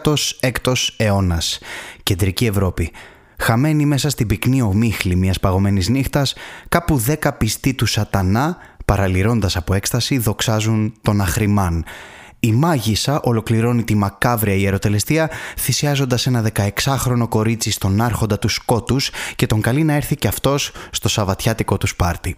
16ος αιώνας. Κεντρική Ευρώπη. Χαμένη μέσα στην πυκνή ομίχλη μιας παγωμένης νύχτας, κάπου δέκα πιστοί του σατανά, παραλυρώντας από έκσταση, δοξάζουν τον Αχρημάν. Η μάγισσα ολοκληρώνει τη μακάβρια ιεροτελεστία θυσιάζοντας ένα 16χρονο κορίτσι στον άρχοντα του σκότους και τον καλεί να έρθει και αυτός στο σαβατιάτικο του σπάρτι.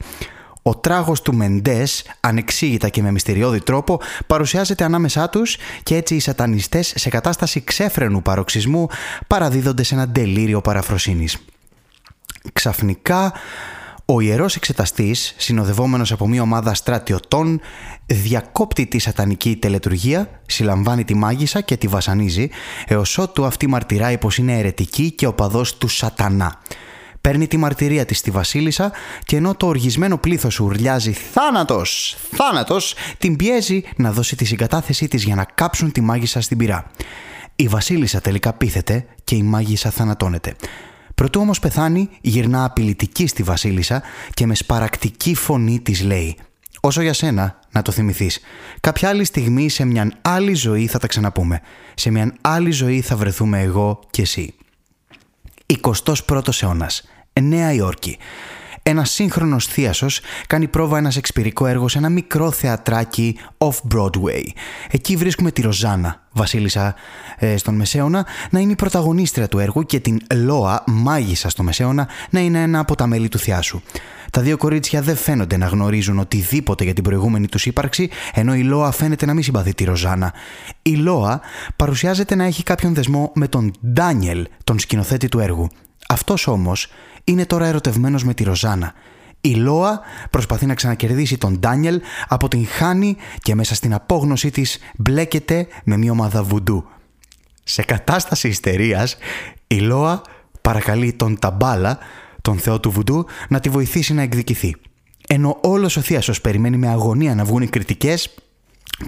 Ο τράγος του Μεντές, ανεξήγητα και με μυστηριώδη τρόπο, παρουσιάζεται ανάμεσά τους και έτσι οι σατανιστές σε κατάσταση ξέφρενου παροξισμού παραδίδονται σε ένα τελείριο παραφροσύνης. Ξαφνικά ο ιερός εξεταστής, συνοδευόμενος από μια ομάδα στρατιωτών, διακόπτει τη σατανική τελετουργία, συλλαμβάνει τη μάγισσα και τη βασανίζει, έως ότου αυτή μαρτυράει πως είναι αιρετική και οπαδός του σατανά. Παίρνει τη μαρτυρία της στη βασίλισσα και ενώ το οργισμένο πλήθος ουρλιάζει «Θάνατος! Θάνατος!» την πιέζει να δώσει τη συγκατάθεσή της για να κάψουν τη μάγισσα στην πυρά. Η βασίλισσα τελικά πείθεται και η μάγισσα θανατώνεται. Προτού όμως πεθάνει, γυρνά απειλητική στη βασίλισσα και με σπαρακτική φωνή της λέει «Όσο για σένα, να το θυμηθείς. Κάποια άλλη στιγμή σε μια άλλη ζωή θα τα ξαναπούμε. Σε μια άλλη ζωή θα βρεθούμε εγώ και εσύ». 21ος αιώνας. Νέα Υόρκη. Ένας σύγχρονος θίασο κάνει πρόβα ένας εξπυρικό έργο σε ένα μικρό θεατράκι off-Broadway. Εκεί βρίσκουμε τη Ροζάνα, βασίλισσα ε, στον Μεσαίωνα, να είναι η πρωταγωνίστρια του έργου και την Λόα, μάγισσα στο Μεσαίωνα, να είναι ένα από τα μέλη του θιάσου. Τα δύο κορίτσια δεν φαίνονται να γνωρίζουν οτιδήποτε για την προηγούμενη τους ύπαρξη, ενώ η Λόα φαίνεται να μην συμπαθεί τη Ροζάνα. Η Λόα παρουσιάζεται να έχει κάποιον δεσμό με τον Ντάνιελ, τον σκηνοθέτη του έργου. Αυτός όμως είναι τώρα ερωτευμένος με τη Ροζάνα. Η Λόα προσπαθεί να ξανακερδίσει τον Ντάνιελ από την χάνει και μέσα στην απόγνωσή της μπλέκεται με μια ομάδα βουντού. Σε κατάσταση ιστερίας, η Λόα παρακαλεί τον Ταμπάλα, τον θεό του βουντού, να τη βοηθήσει να εκδικηθεί. Ενώ όλος ο θείασος περιμένει με αγωνία να βγουν οι κριτικές,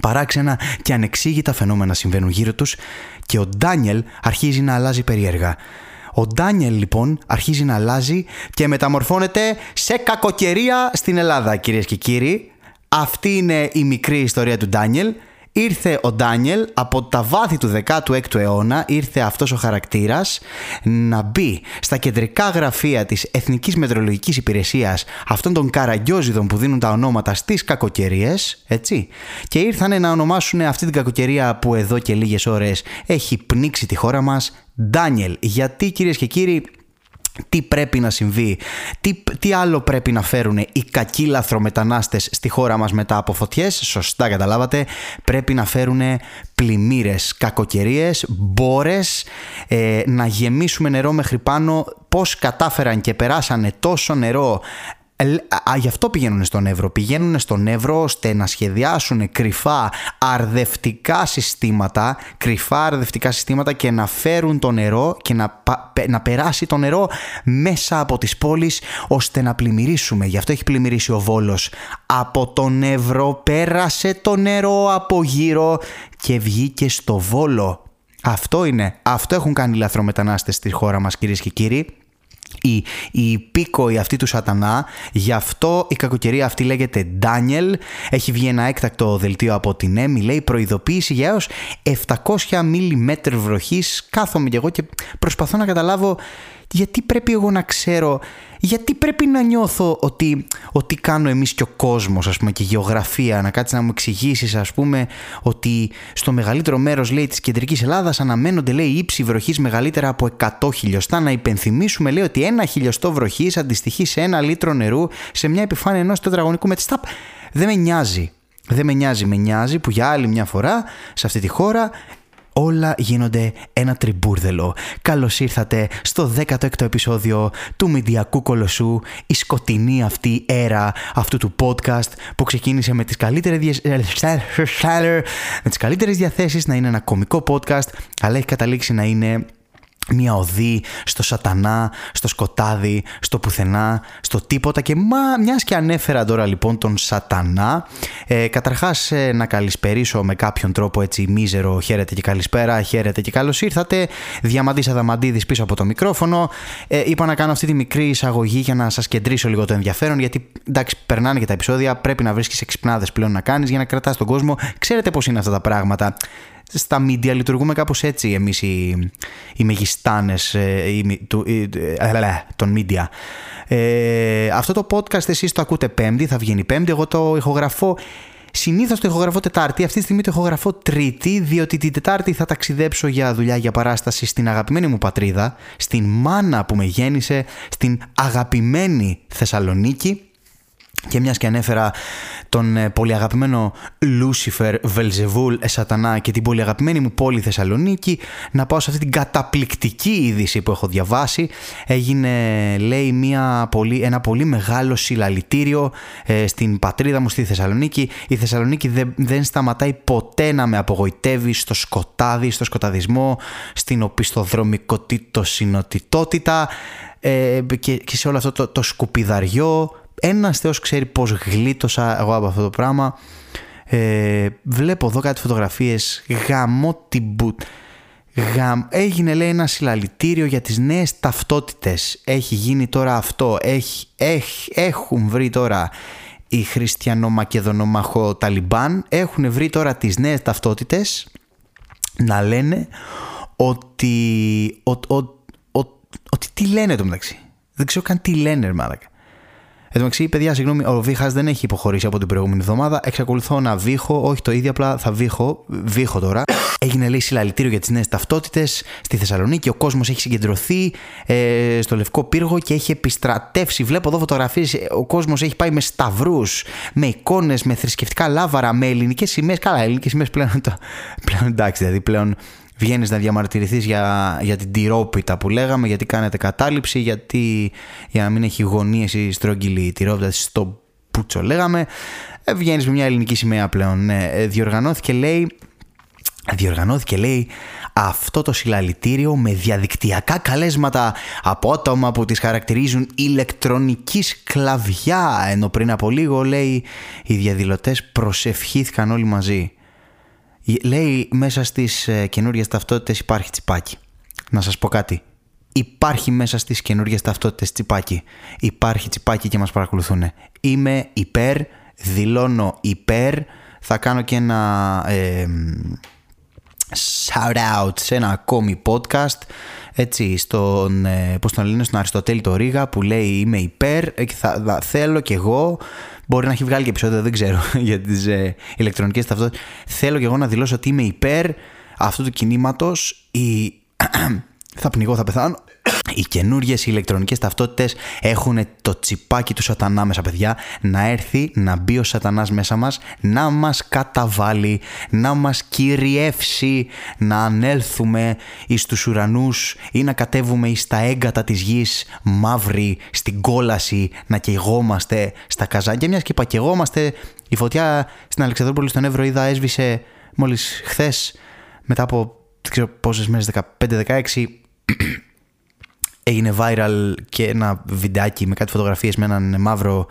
παράξενα και ανεξήγητα φαινόμενα συμβαίνουν γύρω τους και ο Ντάνιελ αρχίζει να αλλάζει περίεργα. Ο Ντάνιελ λοιπόν αρχίζει να αλλάζει και μεταμορφώνεται σε κακοκαιρία στην Ελλάδα κυρίες και κύριοι. Αυτή είναι η μικρή ιστορία του Ντάνιελ. Ήρθε ο Ντάνιελ από τα βάθη του 16ου αιώνα, ήρθε αυτός ο χαρακτήρας να μπει στα κεντρικά γραφεία της Εθνικής Μετρολογικής Υπηρεσίας αυτών των καραγκιόζιδων που δίνουν τα ονόματα στις κακοκαιρίες, έτσι. Και ήρθαν να ονομάσουν αυτή την κακοκαιρία που εδώ και λίγες ώρες έχει πνίξει τη χώρα μας Ντάνιελ. Γιατί κυρίες και κύριοι τι πρέπει να συμβεί, τι, τι άλλο πρέπει να φέρουν οι κακοί λαθρομετανάστες στη χώρα μας μετά από φωτιές, σωστά καταλάβατε, πρέπει να φέρουν πλημμύρες, κακοκαιρίες, μπόρες, ε, να γεμίσουμε νερό μέχρι πάνω, πώς κατάφεραν και περάσανε τόσο νερό Α, γι' αυτό πηγαίνουν στον Εύρο. Πηγαίνουν στον Εύρο ώστε να σχεδιάσουν κρυφά αρδευτικά συστήματα, κρυφά αρδευτικά συστήματα και να φέρουν το νερό και να, να περάσει το νερό μέσα από τις πόλεις ώστε να πλημμυρίσουμε. Γι' αυτό έχει πλημμυρίσει ο Βόλος. Από τον Εύρο πέρασε το νερό από γύρω και βγήκε στο Βόλο. Αυτό είναι. Αυτό έχουν κάνει οι λαθρομετανάστες στη χώρα μας κυρίες και κύριοι η, η υπήκοη αυτή του σατανά. Γι' αυτό η κακοκαιρία αυτή λέγεται Daniel. Έχει βγει ένα έκτακτο δελτίο από την ΕΜΗ. Λέει προειδοποίηση για έως 700 mm βροχής. Κάθομαι κι εγώ και προσπαθώ να καταλάβω γιατί πρέπει εγώ να ξέρω, γιατί πρέπει να νιώθω ότι, ότι κάνω εμείς και ο κόσμος, ας πούμε, και η γεωγραφία, να κάτσεις να μου εξηγήσεις, ας πούμε, ότι στο μεγαλύτερο μέρος, λέει, της κεντρικής Ελλάδας αναμένονται, λέει, ύψη βροχής μεγαλύτερα από 100 χιλιοστά. Να υπενθυμίσουμε, λέει, ότι ένα χιλιοστό βροχής αντιστοιχεί σε ένα λίτρο νερού σε μια επιφάνεια ενός τετραγωνικού μετιστάπ. Δεν με νοιάζει. Δεν με νοιάζει, με νοιάζει που για άλλη μια φορά σε αυτή τη χώρα όλα γίνονται ένα τριμπούρδελο. Καλώς ήρθατε στο 16ο επεισόδιο του Μηντιακού Κολοσσού, η σκοτεινή αυτή έρα αυτού του podcast που ξεκίνησε με τις καλύτερες, με τις καλύτερες διαθέσεις να είναι ένα κομικό podcast, αλλά έχει καταλήξει να είναι μια οδή στο σατανά, στο σκοτάδι, στο πουθενά, στο τίποτα και μα μιας και ανέφερα τώρα λοιπόν τον σατανά ε, καταρχάς ε, να καλησπερίσω με κάποιον τρόπο έτσι μίζερο χαίρετε και καλησπέρα, χαίρετε και καλώς ήρθατε Διαμαντής Αδαμαντίδης πίσω από το μικρόφωνο. Ε, είπα να κάνω αυτή τη μικρή εισαγωγή για να σας κεντρήσω λίγο το ενδιαφέρον γιατί εντάξει περνάνε και τα επεισόδια πρέπει να βρίσκεις εξυπνάδες πλέον να κάνεις για να κρατάς τον κόσμο. Ξέρετε πως είναι αυτά τα πράγματα στα media λειτουργούμε κάπως έτσι εμείς οι, οι μεγιστάνες ε, οι, του, ε, των media. Ε, αυτό το podcast εσείς το ακούτε πέμπτη, θα βγαίνει πέμπτη, εγώ το ηχογραφώ Συνήθως το ηχογραφώ Τετάρτη, αυτή τη στιγμή το ηχογραφώ Τρίτη, διότι την Τετάρτη θα ταξιδέψω για δουλειά, για παράσταση στην αγαπημένη μου πατρίδα, στην μάνα που με γέννησε, στην αγαπημένη Θεσσαλονίκη. Και μιας και ανέφερα τον ε, πολύ αγαπημένο Λούσιφερ Βελζεβούλ Σατανά και την πολύ αγαπημένη μου πόλη Θεσσαλονίκη να πάω σε αυτή την καταπληκτική είδηση που έχω διαβάσει. Έγινε λέει μια πολύ, ένα πολύ μεγάλο συλλαλητήριο ε, στην πατρίδα μου στη Θεσσαλονίκη. Η Θεσσαλονίκη δεν, δεν σταματάει ποτέ να με απογοητεύει στο σκοτάδι, στο σκοταδισμό στην οπισθοδρομικοτήτω συνοτητότητα ε, και, και σε όλο αυτό το, το σκουπιδαριό ένας θεός ξέρει πώς γλίτωσα εγώ από αυτό το πράγμα. Ε, βλέπω εδώ κάτι φωτογραφίες γαμώ την μπουτ. Γαμ... Έγινε λέει ένα συλλαλητήριο για τις νέες ταυτότητες. Έχει γίνει τώρα αυτό. Έχει, έχει, έχουν βρει τώρα οι χριστιανομακεδονομαχο Ταλιμπάν. Έχουν βρει τώρα τις νέες ταυτότητες να λένε ότι, ότι τι λένε το μεταξύ. Δεν ξέρω καν τι λένε, μάλακα. Εν τω μεταξύ, παιδιά, συγγνώμη, ο Βίχας δεν έχει υποχωρήσει από την προηγούμενη εβδομάδα. Εξακολουθώ να βήχω, όχι το ίδιο, απλά θα βήχω. Βήχω τώρα. Έγινε λέει συλλαλητήριο για τις νέες ταυτότητες στη Θεσσαλονίκη. Ο κόσμος έχει συγκεντρωθεί ε, στο Λευκό Πύργο και έχει επιστρατεύσει. Βλέπω εδώ φωτογραφίες. Ο κόσμος έχει πάει με σταυρούς, με εικόνες, με θρησκευτικά λάβαρα, με ελληνικές σημαίες. Καλά, ελληνικές σημαίες πλέον, πλέον εντάξει, δηλαδή πλέον βγαίνεις να διαμαρτυρηθείς για, για την τυρόπιτα που λέγαμε, γιατί κάνετε κατάληψη, γιατί για να μην έχει γωνίες η στρογγυλή τυρόπιτα στο πούτσο λέγαμε. Ε, βγαίνεις με μια ελληνική σημαία πλέον. Ναι. Ε, διοργανώθηκε λέει, διοργανώθηκε λέει αυτό το συλλαλητήριο με διαδικτυακά καλέσματα από άτομα που τις χαρακτηρίζουν ηλεκτρονικής σκλαβιά ενώ πριν από λίγο λέει οι διαδηλωτές προσευχήθηκαν όλοι μαζί. Λέει μέσα στις ε, καινούριες ταυτότητες υπάρχει τσιπάκι. Να σας πω κάτι. Υπάρχει μέσα στις καινούριες ταυτότητες τσιπάκι. Υπάρχει τσιπάκι και μας παρακολουθούν. Είμαι υπέρ, δηλώνω υπέρ. Θα κάνω και ένα ε, shout out σε ένα ακόμη podcast έτσι στον, ε, πώς τον λένε, στον Αριστοτέλη το Ρίγα που λέει είμαι υπέρ και θα, θα θέλω κι εγώ Μπορεί να έχει βγάλει και επεισόδιο, δεν ξέρω, για τις ε, ηλεκτρονικές ταυτότητες. Θέλω και εγώ να δηλώσω ότι είμαι υπέρ αυτού του κινήματος. Η... θα πνιγώ, θα πεθάνω. Οι καινούριε ηλεκτρονικές ταυτότητες έχουν το τσιπάκι του σατανά μέσα, παιδιά. Να έρθει να μπει ο σατανάς μέσα μας, να μας καταβάλει, να μας κυριεύσει, να ανέλθουμε εις τους ουρανούς ή να κατέβουμε εις τα έγκατα της γης, μαύρη, στην κόλαση, να καιγόμαστε στα καζάκια. Μιας και πακεγόμαστε, η φωτιά στην Αλεξανδρούπολη στον Εύρο είδα έσβησε μόλις χθες μετά από δεν ξέρω πόσες μέρες, 15-16 έγινε viral και ένα βιντεάκι με κάτι φωτογραφίες με έναν μαύρο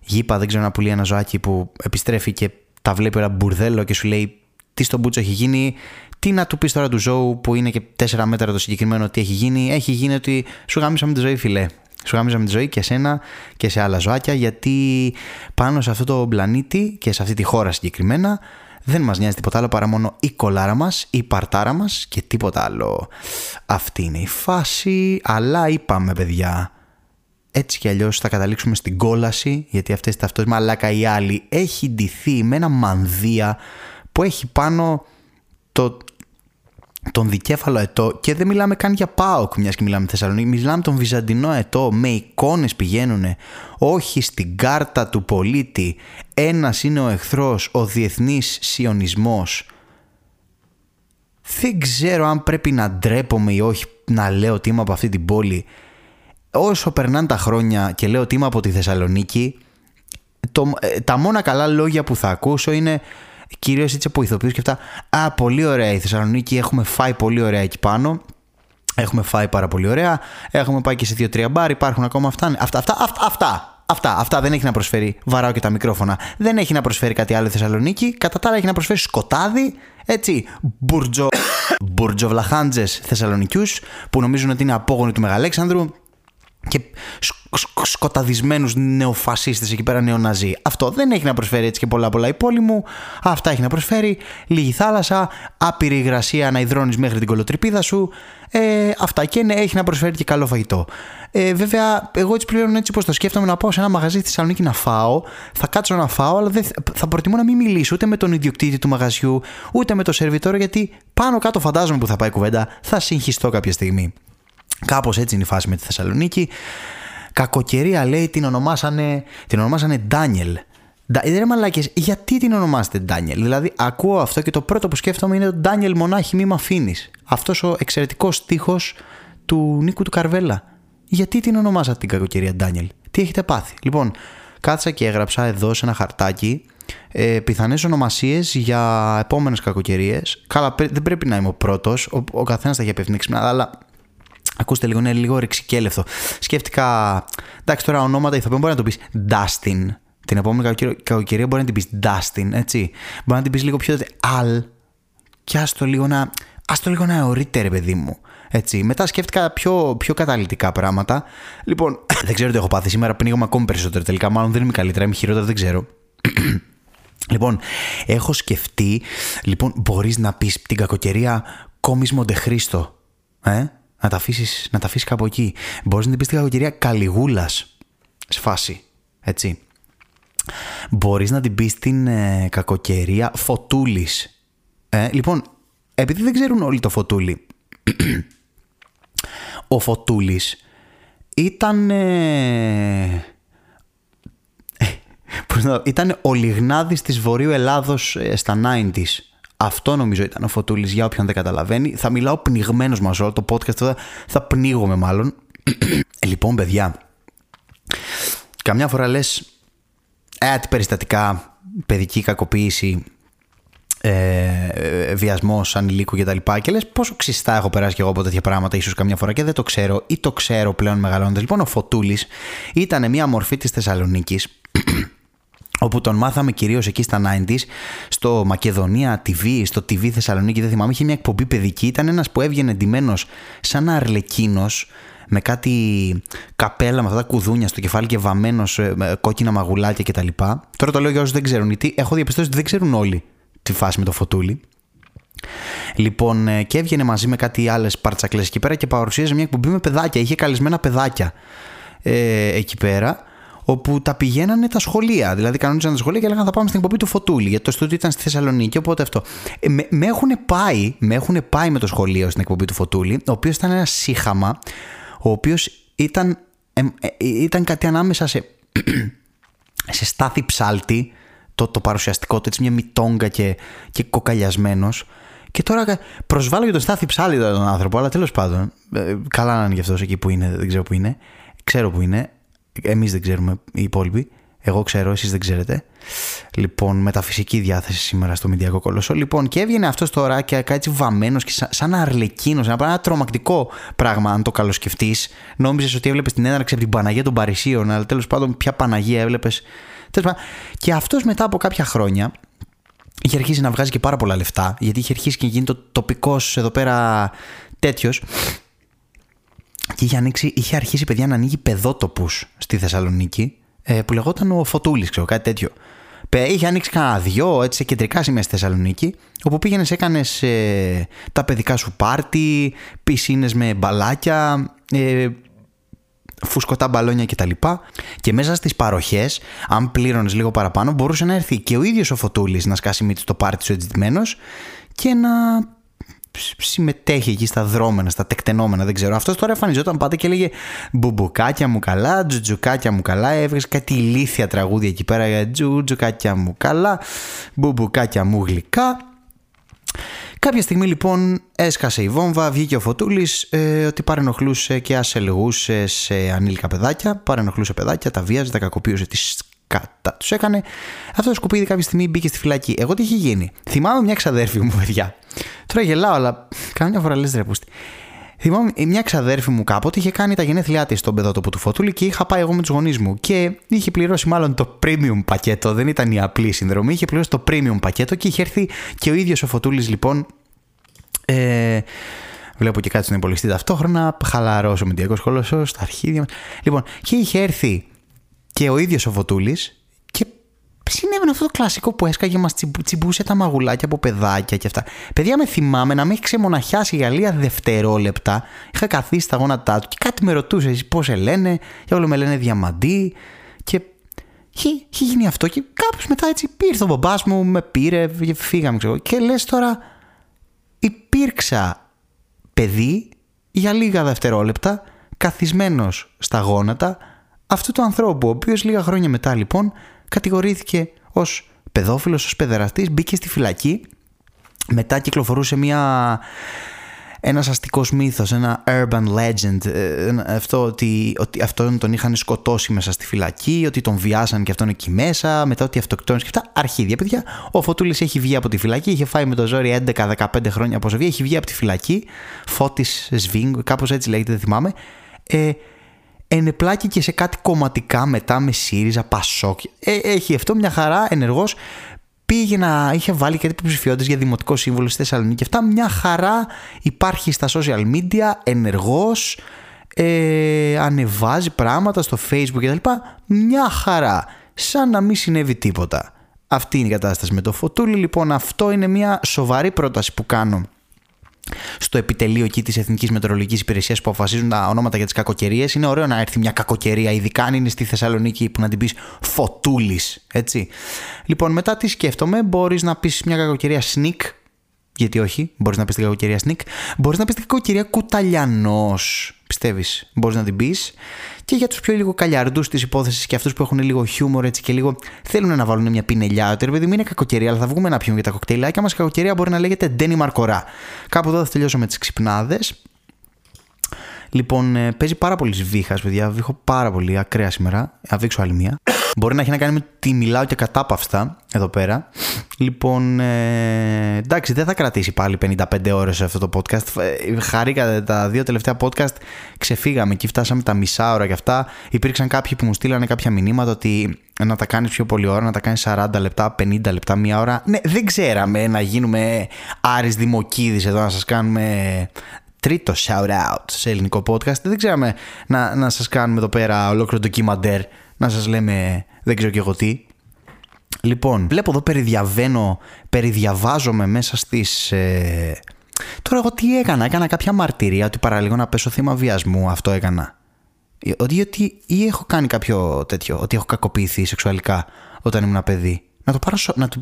γήπα, δεν ξέρω να πουλεί ένα ζωάκι που επιστρέφει και τα βλέπει ένα μπουρδέλο και σου λέει τι στον μπούτσο έχει γίνει, τι να του πεις τώρα του ζώου που είναι και 4 μέτρα το συγκεκριμένο τι έχει γίνει. Έχει γίνει ότι σου γάμισαμε τη ζωή, φιλέ. Σου γάμισαμε τη ζωή και σένα και σε άλλα ζωάκια γιατί πάνω σε αυτό το πλανήτη και σε αυτή τη χώρα συγκεκριμένα δεν μας νοιάζει τίποτα άλλο παρά μόνο η κολάρα μας, η παρτάρα μας και τίποτα άλλο. Αυτή είναι η φάση, αλλά είπαμε παιδιά, έτσι κι αλλιώς θα καταλήξουμε στην κόλαση, γιατί αυτές τα αυτός μαλάκα η άλλη έχει ντυθεί με ένα μανδύα που έχει πάνω το τον δικέφαλο ετώ και δεν μιλάμε καν για ΠΑΟΚ μιας και μιλάμε Θεσσαλονίκη, μιλάμε τον Βυζαντινό ετώ με εικόνες πηγαίνουν όχι στην κάρτα του πολίτη ένας είναι ο εχθρός, ο διεθνής σιωνισμός. Δεν ξέρω αν πρέπει να ντρέπομαι ή όχι να λέω ότι είμαι από αυτή την πόλη. Όσο περνάνε τα χρόνια και λέω ότι είμαι από τη Θεσσαλονίκη το, ε, τα μόνα καλά λόγια που θα ακούσω είναι Κυρίως έτσι από ηθοποιούς και αυτά. Α, πολύ ωραία η Θεσσαλονίκη. Έχουμε φάει πολύ ωραία εκεί πάνω. Έχουμε φάει πάρα πολύ ωραία. Έχουμε πάει και σε δύο-τρία μπαρ. Υπάρχουν ακόμα αυτά. Αυτά, αυτά, αυτά, αυτά. Αυτά, αυτά δεν έχει να προσφέρει. Βαράω και τα μικρόφωνα. Δεν έχει να προσφέρει κάτι άλλο η Θεσσαλονίκη. Κατά τα άλλα έχει να προσφέρει σκοτάδι. Έτσι. Μπουρτζο. Μπουρτζοβλαχάντζε Θεσσαλονικιούς που νομίζουν ότι είναι απόγονοι του Μεγαλέξανδρου και σκοταδισμένους νεοφασίστες εκεί πέρα νεοναζί. Αυτό δεν έχει να προσφέρει έτσι και πολλά πολλά η πόλη μου. Αυτά έχει να προσφέρει. Λίγη θάλασσα, άπειρη υγρασία να υδρώνεις μέχρι την κολοτρυπίδα σου. Ε, αυτά και ναι, έχει να προσφέρει και καλό φαγητό. Ε, βέβαια, εγώ έτσι πλέον έτσι πως το σκέφτομαι να πάω σε ένα μαγαζί στη Θεσσαλονίκη να φάω. Θα κάτσω να φάω, αλλά δεν, θα προτιμώ να μην μιλήσω ούτε με τον ιδιοκτήτη του μαγαζιού, ούτε με το σερβιτόρο, γιατί πάνω κάτω φαντάζομαι που θα πάει κουβέντα, θα συγχυστώ κάποια στιγμή. Κάπως έτσι είναι η φάση με τη Θεσσαλονίκη. Κακοκαιρία λέει την ονομάσανε, την ονομάσανε Daniel. Ρε μαλάκες, γιατί την ονομάσετε Daniel. Δηλαδή ακούω αυτό και το πρώτο που σκέφτομαι είναι το Daniel μονάχη μη μ' αφήνεις. Αυτός ο εξαιρετικός στίχος του Νίκου του Καρβέλα. Γιατί την ονομάσατε την κακοκαιρία Daniel. Τι έχετε πάθει; Λοιπόν, κάτσα και έγραψα εδώ σε ένα χαρτάκι ε, πιθανές ονομασίες για επόμενες κακοκαιρίες. Καλά, δεν πρέπει να είμαι ο πρώτος, ο, ο καθένας θα έχει απευθυνθεί αλλά Ακούστε λίγο, είναι λίγο ρηξικέλευτο. Σκέφτηκα. Εντάξει, τώρα ονόματα ηθοποιών μπορεί να το πεις Dustin. Την επόμενη κακοκαιρία μπορεί να την πεις Dustin, έτσι. Μπορεί να την πεις λίγο πιο Al. Και άστο λίγο να. Άστο λίγο να εωρείται, ρε παιδί μου. Έτσι. Μετά σκέφτηκα πιο, πιο καταλητικά πράγματα. Λοιπόν, δεν ξέρω τι έχω πάθει σήμερα. Πνίγομαι ακόμη περισσότερο τελικά. Μάλλον δεν είμαι καλύτερα, είμαι χειρότερα, δεν ξέρω. λοιπόν, έχω σκεφτεί. Λοιπόν, μπορείς να πεις την κακοκαιρία Κόμις Μοντεχρίστο. Ε; Να τα αφήσεις να τα αφήσεις κάπου εκεί. Μπορείς να την πεις στην κακοκαιρία Καλιγούλας. Σφάση. Έτσι. Μπορείς να την πεις στην ε, κακοκαιρία Φωτούλης. Ε, λοιπόν, επειδή δεν ξέρουν όλοι το Φωτούλη, ο Φωτούλης ήταν. Ε, ήταν ο Λιγνάδης της Βορείου Ελλάδος ε, στα 90s. Αυτό νομίζω ήταν ο Φωτούλης για όποιον δεν καταλαβαίνει. Θα μιλάω πνιγμένος μα όλο το podcast, θα, θα πνίγομαι μάλλον. Ε, λοιπόν, παιδιά, καμιά φορά λες, ε, τι περιστατικά, παιδική κακοποίηση, ε, βιασμός ανηλίκου κτλ. Και, και λες πόσο ξιστά έχω περάσει και εγώ από τέτοια πράγματα, ίσως καμιά φορά και δεν το ξέρω ή το ξέρω πλέον μεγαλώνοντας. Λοιπόν, ο Φωτούλης ήταν μια μορφή της Θεσσαλονίκης όπου τον μάθαμε κυρίως εκεί στα 90s, στο Μακεδονία TV, στο TV Θεσσαλονίκη, δεν θυμάμαι, είχε μια εκπομπή παιδική, ήταν ένας που έβγαινε εντυμένος σαν αρλεκίνος, με κάτι καπέλα με αυτά τα κουδούνια στο κεφάλι και βαμμένος με κόκκινα μαγουλάκια κτλ. Τώρα το λέω για όσους δεν ξέρουν, γιατί έχω διαπιστώσει ότι δεν ξέρουν όλοι τη φάση με το φωτούλι. Λοιπόν, ε, και έβγαινε μαζί με κάτι άλλες παρτσακλές εκεί πέρα και παρουσίαζε μια εκπομπή με παιδάκια. Είχε καλεσμένα παιδάκια ε, εκεί πέρα όπου τα πηγαίνανε τα σχολεία. Δηλαδή, κανόνιζαν τα σχολεία και έλεγαν θα πάμε στην εκπομπή του Φωτούλη, γιατί το στούντιο ήταν στη Θεσσαλονίκη. Οπότε αυτό. Ε, με, με, έχουν πάει, με έχουν πάει με το σχολείο στην εκπομπή του Φωτούλη, ο οποίος ήταν ένα σύχαμα, ο οποίος ήταν, ε, ε, ήταν κάτι ανάμεσα σε, σε στάθη ψάλτη, το, το παρουσιαστικό του, έτσι μια μητόγκα και, και κοκαλιασμένος. Και τώρα προσβάλλω για τον Στάθη Ψάλτη τον άνθρωπο, αλλά τέλος πάντων. Ε, καλά να είναι γι' αυτός εκεί που είναι, δεν ξέρω που είναι. Ξέρω που είναι. Εμείς δεν ξέρουμε οι υπόλοιποι. Εγώ ξέρω, εσείς δεν ξέρετε. Λοιπόν, μεταφυσική διάθεση σήμερα στο Μηντιακό Κολοσσό. Λοιπόν, και έβγαινε αυτός τώρα και έτσι βαμμένος και σαν, σαν αρλεκίνος. Ένα, ένα τρομακτικό πράγμα, αν το καλοσκεφτείς. Νόμιζες ότι έβλεπες την έναρξη από την Παναγία των Παρισίων, αλλά τέλος πάντων, ποια Παναγία έβλεπες. Και αυτός μετά από κάποια χρόνια είχε αρχίσει να βγάζει και πάρα πολλά λεφτά, γιατί είχε αρχίσει και γίνει το τοπικός εδώ πέρα τέτοιος και είχε, ανοίξει, είχε αρχίσει παιδιά να ανοίγει παιδότοπους στη Θεσσαλονίκη ε, που λεγόταν ο Φωτούλης, ξέρω, κάτι τέτοιο. Είχε ανοίξει κανένα δυο έτσι, σε κεντρικά σημεία στη Θεσσαλονίκη, όπου πήγαινες, έκανες ε, τα παιδικά σου πάρτι, πισίνες με μπαλάκια, ε, φουσκωτά μπαλόνια κτλ. Και μέσα στις παροχές, αν πλήρωνες λίγο παραπάνω, μπορούσε να έρθει και ο ίδιος ο Φωτούλης να σκάσει μύτη στο πάρτι σου έτσι και να συμμετέχει εκεί στα δρόμενα, στα τεκτενόμενα, δεν ξέρω. Αυτός τώρα εμφανιζόταν πάντα και έλεγε Μπουμπουκάκια μου καλά, τζουτζουκάκια μου καλά. Έβγαζε κάτι ηλίθια τραγούδια εκεί πέρα για τζουτζουκάκια μου καλά, μπουμπουκάκια μου γλυκά. Κάποια στιγμή λοιπόν έσκασε η βόμβα, βγήκε ο Φωτούλης ε, ότι παρενοχλούσε και ασελγούσε σε ανήλικα παιδάκια. Παρενοχλούσε παιδάκια, τα βίαζε, τα κακοποιούσε τις κατά τους έκανε. Αυτό το σκουπίδι κάποια στιγμή μπήκε στη φυλακή. Εγώ τι είχε γίνει. Θυμάμαι μια ξαδέρφη μου, παιδιά. Τώρα γελάω, αλλά καμιά φορά λες ρε πούστη. Θυμάμαι μια ξαδέρφη μου κάποτε είχε κάνει τα γενέθλιά της στον παιδότοπο του Φωτούλη και είχα πάει εγώ με τους γονείς μου. Και είχε πληρώσει μάλλον το premium πακέτο, δεν ήταν η απλή συνδρομή, είχε πληρώσει το premium πακέτο και είχε έρθει και ο ίδιος ο Φωτούλης λοιπόν. Ε, Βλέπω και κάτι στον υπολογιστή ταυτόχρονα. Χαλαρώσω με Διακό Κολοσσός στα αρχίδια μας. Λοιπόν, και είχε έρθει και ο ίδιος ο Φωτούλη και συνέβαινε αυτό το κλασικό που έσκαγε μας τσιμπούσε τα μαγουλάκια από παιδάκια και αυτά. Παιδιά με θυμάμαι να με έχει ξεμοναχιάσει για λίγα δευτερόλεπτα. Είχα καθίσει στα γόνατά του και κάτι με ρωτούσε πώς σε λένε, και όλο με λένε διαμαντή. Και είχε, γίνει αυτό και κάπως μετά έτσι πήρε ο μπαμπάς μου, με πήρε και φύγαμε ξέρω. Και λες τώρα υπήρξα παιδί για λίγα δευτερόλεπτα καθισμένος στα γόνατα αυτού του ανθρώπου, ο οποίος λίγα χρόνια μετά λοιπόν κατηγορήθηκε ως παιδόφιλος, ως παιδεραστής, μπήκε στη φυλακή, μετά κυκλοφορούσε μια ένας αστικός μύθος, ένα urban legend, ε, αυτό ότι, ότι αυτόν τον είχαν σκοτώσει μέσα στη φυλακή, ότι τον βιάσαν και αυτόν εκεί μέσα, μετά ότι αυτοκτόνησε και αυτά. Αρχίδια, παιδιά. Ο Φωτούλης έχει βγει από τη φυλακή, είχε φάει με το ζόρι 11-15 χρόνια από ζωή, έχει βγει από τη φυλακή, Φώτης Σβίνγκ, κάπως έτσι λέγεται, δεν θυμάμαι. Ε, ενεπλάκη και σε κάτι κομματικά μετά με ΣΥΡΙΖΑ, Πασόκ. Ε, έχει αυτό μια χαρά ενεργός πήγε να είχε βάλει κάτι υποψηφιότητες για δημοτικό σύμβολο στη Θεσσαλονίκη. Και αυτά μια χαρά υπάρχει στα social media, ενεργός, ε, ανεβάζει πράγματα στο facebook κτλ. Μια χαρά. Σαν να μην συνέβη τίποτα. Αυτή είναι η κατάσταση με το φωτούλι. Λοιπόν, αυτό είναι μια σοβαρή πρόταση που κάνω στο επιτελείο εκεί της Εθνικής Μετεωρολογικής Υπηρεσίας που αποφασίζουν τα ονόματα για τις κακοκαιρίες. Είναι ωραίο να έρθει μια κακοκαιρία, ειδικά αν είναι στη Θεσσαλονίκη που να την πεις φωτούλης. Έτσι. Λοιπόν, μετά τι σκέφτομαι, μπορείς να πεις μια κακοκαιρία sneak. Γιατί όχι, μπορείς να πεις την κακοκαιρία sneak. Μπορείς να πεις την κακοκαιρία κουταλιανός. Πιστεύεις, μπορείς να την πεις και για τους πιο λίγο καλιαρντούς της υπόθεσης και αυτούς που έχουν λίγο χιούμορ έτσι και λίγο θέλουν να βάλουν μια πινελιά. Ότι ρε παιδί μου είναι κακοκαιρία, αλλά θα βγούμε να πιούμε για τα κοκτέιλάκια μας. Κακοκαιρία μπορεί να λέγεται Ντένι Μαρκορά. Κάπου εδώ θα τελειώσω με τις ξυπνάδες. Λοιπόν, ε, παίζει πάρα πολύ βήχα, παιδιά. Βήχω πάρα πολύ ακραία σήμερα. Θα δείξω άλλη μία. Μπορεί να έχει να κάνει με ότι μιλάω και κατάπαυστα εδώ πέρα. Λοιπόν, ε, εντάξει, δεν θα κρατήσει πάλι 55 ώρες σε αυτό το podcast. Ε, χαρήκα τα δύο τελευταία podcast, ξεφύγαμε και φτάσαμε τα μισά ώρα και αυτά. Υπήρξαν κάποιοι που μου στείλανε κάποια μηνύματα ότι να τα κάνεις πιο πολύ ώρα, να τα κάνεις 40 λεπτά, 50 λεπτά, μία ώρα. Ναι, δεν ξέραμε να γίνουμε Άρης Δημοκίδης εδώ να σας κάνουμε τρίτο shout out σε ελληνικό podcast. Δεν ξέραμε να, να σας κάνουμε εδώ πέρα ολόκληρο ντοκιμαντέρ, να σας λέμε δεν ξέρω και εγώ τι. Λοιπόν, βλέπω εδώ περιδιαβαίνω, περιδιαβάζομαι μέσα στις... Ε... Τώρα εγώ τι έκανα, έκανα κάποια μαρτυρία ότι παραλίγο να πέσω θύμα βιασμού, αυτό έκανα. Ότι, ότι ή έχω κάνει κάποιο τέτοιο, ότι έχω κακοποιηθεί σεξουαλικά όταν ήμουν παιδί. Να το πάρω σο... να το...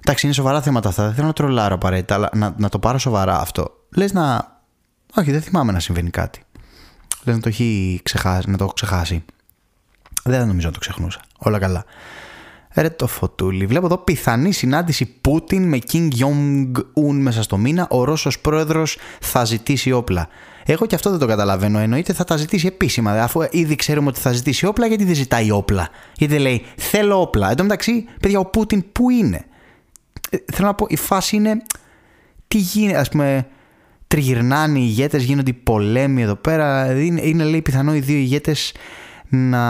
Εντάξει, είναι σοβαρά θέματα αυτά, δεν θέλω να τρολάρω απαραίτητα, αλλά να, να το πάρω σοβαρά αυτό. Λες να... Όχι, δεν θυμάμαι να συμβαίνει κάτι. Λες να το έχει ξεχάσει, να το έχω ξεχάσει. Δεν νομίζω να το ξεχνούσα. Όλα καλά. Ρε το φωτούλι. Βλέπω εδώ πιθανή συνάντηση Πούτιν με King Jong-un μέσα στο μήνα. Ο Ρώσος πρόεδρος θα ζητήσει όπλα. Εγώ και αυτό δεν το καταλαβαίνω. Εννοείται θα τα ζητήσει επίσημα. Αφού ήδη ξέρουμε ότι θα ζητήσει όπλα, γιατί δεν ζητάει όπλα; Γιατί δεν λέει θέλω όπλα. Εν τω μεταξύ, παιδιά, ο Πούτιν πού είναι; Ε, θέλω να πω, η φάση είναι. Τι γίνεται, ας πούμε. Τριγυρνάνε οι ηγέτες, γίνονται οι πολέμοι εδώ πέρα. Είναι, είναι λέει πιθανό οι δύο ηγέτες να,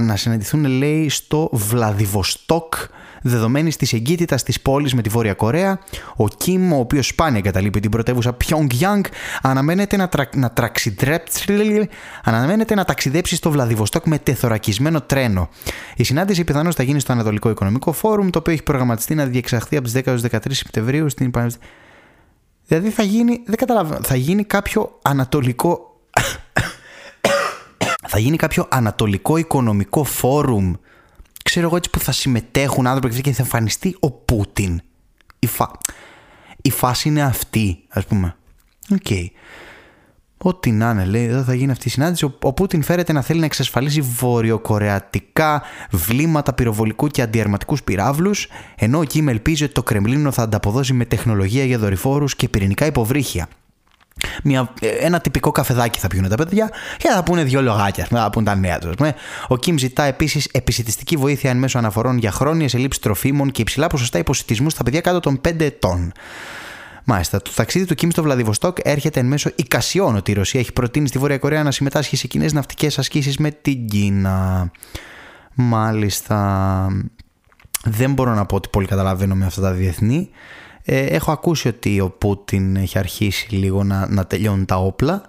να συναντηθούν λέει στο Βλαδιβοστόκ δεδομένη της εγκύτητας της πόλης με τη Βόρεια Κορέα. Ο Κιμ, ο οποίος σπάνια καταλείπει την πρωτεύουσα Pyongyang, αναμένεται να, τρα, να, αναμένεται να ταξιδέψει στο Βλαδιβοστόκ με τεθωρακισμένο τρένο. Η συνάντηση πιθανώς θα γίνει στο Ανατολικό Οικονομικό Φόρουμ, το οποίο έχει προγραμματιστεί να διεξαχθεί από τις 10 13 Σεπτεμβρίου στην Δηλαδή θα γίνει, δεν καταλαβαίνω, θα γίνει κάποιο ανατολικό θα γίνει κάποιο ανατολικό οικονομικό φόρουμ, ξέρω εγώ έτσι που θα συμμετέχουν άνθρωποι και θα εμφανιστεί ο Πούτιν. Η, φα... η φάση είναι αυτή, ας πούμε. Ok. Okay. Ό,τι να είναι, λέει, εδώ θα γίνει αυτή η συνάντηση. Ο, ο Πούτιν φέρεται να θέλει να εξασφαλίσει βορειοκορεατικά βλήματα πυροβολικού και αντιαρματικούς πυραύλους, ενώ ο Κιμ ελπίζει ότι το Κρεμλίνο θα ανταποδώσει με τεχνολογία για δορυφόρους και πυρηνικά υποβρύχια. Μια, ένα τυπικό καφεδάκι θα πιούν τα παιδιά και θα πούνε δύο λογάκια, θα πούνε τα νέα τους. Ο Κιμ ζητά επίσης επισιτιστική βοήθεια εν μέσω αναφορών για χρόνιες ελλείψεις τροφίμων και υψηλά ποσοστά υποσιτισμού στα παιδιά κάτω των 5 ετών. Μάλιστα, το ταξίδι του Κιμ στο Βλαδιβοστόκ έρχεται εν μέσω εικασιών ότι η Ρωσία έχει προτείνει στη Βόρεια Κορέα να συμμετάσχει σε κοινές ναυτικές ασκήσεις με την Κίνα. Μάλιστα. Δεν μπορώ να πω ότι πολύ καταλαβαίνω με αυτά τα διεθνή. Ε, έχω ακούσει ότι ο Πούτιν έχει αρχίσει λίγο να, να τελειώνουν τα όπλα.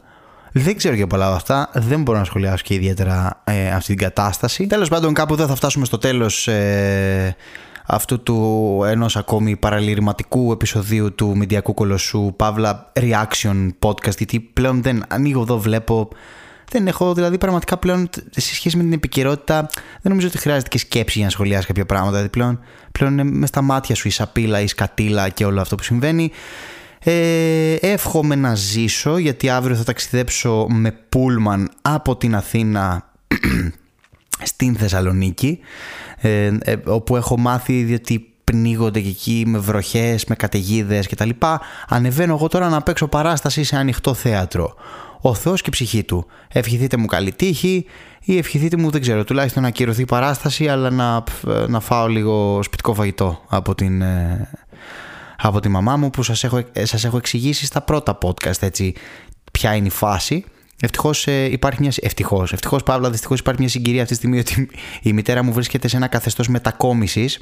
Δεν ξέρω και πολλά από αυτά. Δεν μπορώ να σχολιάσω και ιδιαίτερα ε, αυτή την κατάσταση. Τέλος πάντων, κάπου εδώ θα φτάσουμε στο τέλος ε, αυτού του ενός ακόμη παραλυρηματικού επεισοδίου του Μηντιακού Κολοσσού Παύλα Reaction Podcast γιατί πλέον δεν ανοίγω εδώ βλέπω δεν έχω δηλαδή πραγματικά πλέον σε σχέση με την επικαιρότητα δεν νομίζω ότι χρειάζεται και σκέψη για να σχολιάσει κάποια πράγματα δηλαδή πλέον, πλέον είναι μες στα μάτια σου η σαπίλα, η σκατήλα και όλο αυτό που συμβαίνει ε, εύχομαι να ζήσω γιατί αύριο θα ταξιδέψω με πούλμαν από την Αθήνα στην Θεσσαλονίκη ε, ε, όπου έχω μάθει διότι πνίγονται και εκεί με βροχές, με καταιγίδες κτλ. Ανεβαίνω εγώ τώρα να παίξω παράσταση σε ανοιχτό θέατρο. Ο Θεός και η ψυχή του. Ευχηθείτε μου καλή τύχη ή ευχηθείτε μου, δεν ξέρω, τουλάχιστον να ακυρωθεί η παράσταση, αλλά να, να φάω λίγο σπιτικό φαγητό από την, ε, από τη μαμά μου που σας έχω, σας έχω εξηγήσει στα πρώτα podcast έτσι, ποια είναι η φάση. Ευτυχώς ε, υπάρχει μια. Ευτυχώς, ευτυχώς Παύλα, δυστυχώς υπάρχει μια συγκυρία αυτή τη στιγμή ότι η μητέρα μου βρίσκεται σε ένα καθεστώς μετακόμισης.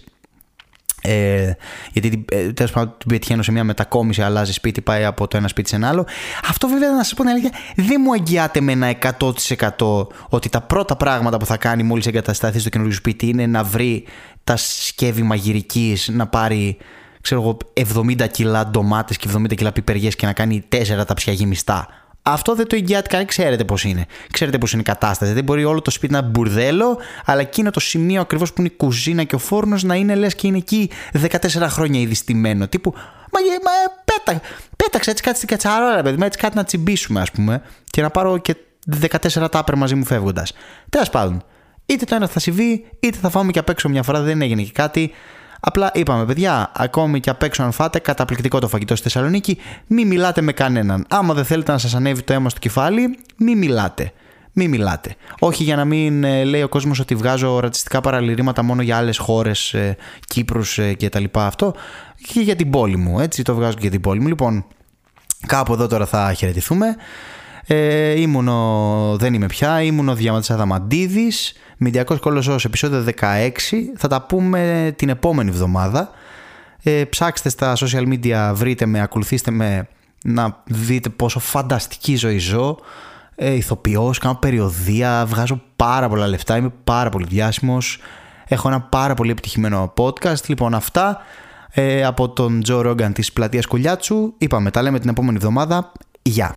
Ε, γιατί ε, τέλος πάντων την πετυχαίνω σε μια μετακόμιση, αλλάζει σπίτι, πάει από το ένα σπίτι σε ένα άλλο. Αυτό βέβαια να σας πω την αλήθεια, δεν μου αγγιάται με ένα 100% ότι τα πρώτα πράγματα που θα κάνει μόλις εγκατασταθεί στο καινούργιο σπίτι είναι να βρει τα σκεύη μαγειρικής, να πάρει ξέρω εγώ, 70 κιλά ντομάτες και 70 κιλά πιπεριές και να κάνει 4 ταψιά γεμιστά. Αυτό δεν το εγγυάται κανένα, ξέρετε πώς είναι. Ξέρετε πώς είναι η κατάσταση. Δεν μπορεί όλο το σπίτι να μπουρδέλο, αλλά εκείνο το σημείο ακριβώς που είναι η κουζίνα και ο φούρνο να είναι λες και είναι εκεί 14 χρόνια ήδη στημένο. Τύπου, μα, μα πέτα, πέταξε έτσι κάτι στην κατσαρόλα, παιδί έτσι κάτι να τσιμπήσουμε, ας πούμε, και να πάρω και 14 τάπερ μαζί μου φεύγοντας. Τέλος πάντων, είτε το ένα θα συμβεί, είτε θα φάμε και απ' έξω μια φορά, δεν έγινε και κάτι. Απλά είπαμε, παιδιά, ακόμη και απ' έξω αν φάτε, καταπληκτικό το φαγητό στη Θεσσαλονίκη, μη μιλάτε με κανέναν. Άμα δεν θέλετε να σας ανέβει το αίμα στο κεφάλι, μη μιλάτε. Μη μιλάτε. Όχι για να μην ε, λέει ο κόσμος ότι βγάζω ρατσιστικά παραλυρήματα μόνο για άλλες χώρες, ε, Κύπρους ε, και τα λοιπά. Αυτό και για την πόλη μου. Έτσι το βγάζω και για την πόλη μου. Λοιπόν, κάπου εδώ τώρα θα χαιρετηθούμε. Ε, ήμουν ο, δεν είμαι πια, ήμουν ο Διαμαντής Αδαμαντίδης, Μηντιακός Κολοσσός, επεισόδιο 16. Θα τα πούμε την επόμενη εβδομάδα. Ε, ψάξτε στα social media, βρείτε με, ακολουθήστε με να δείτε πόσο φανταστική ζωή ζω. Ε, ηθοποιός, κάνω περιοδία, βγάζω πάρα πολλά λεφτά, είμαι πάρα πολύ διάσημος. Έχω ένα πάρα πολύ επιτυχημένο podcast. Λοιπόν, αυτά ε, από τον Τζο Ρόγκαν της πλατείας Κουλιάτσου. Είπαμε, τα λέμε την επόμενη εβδομάδα. Γεια!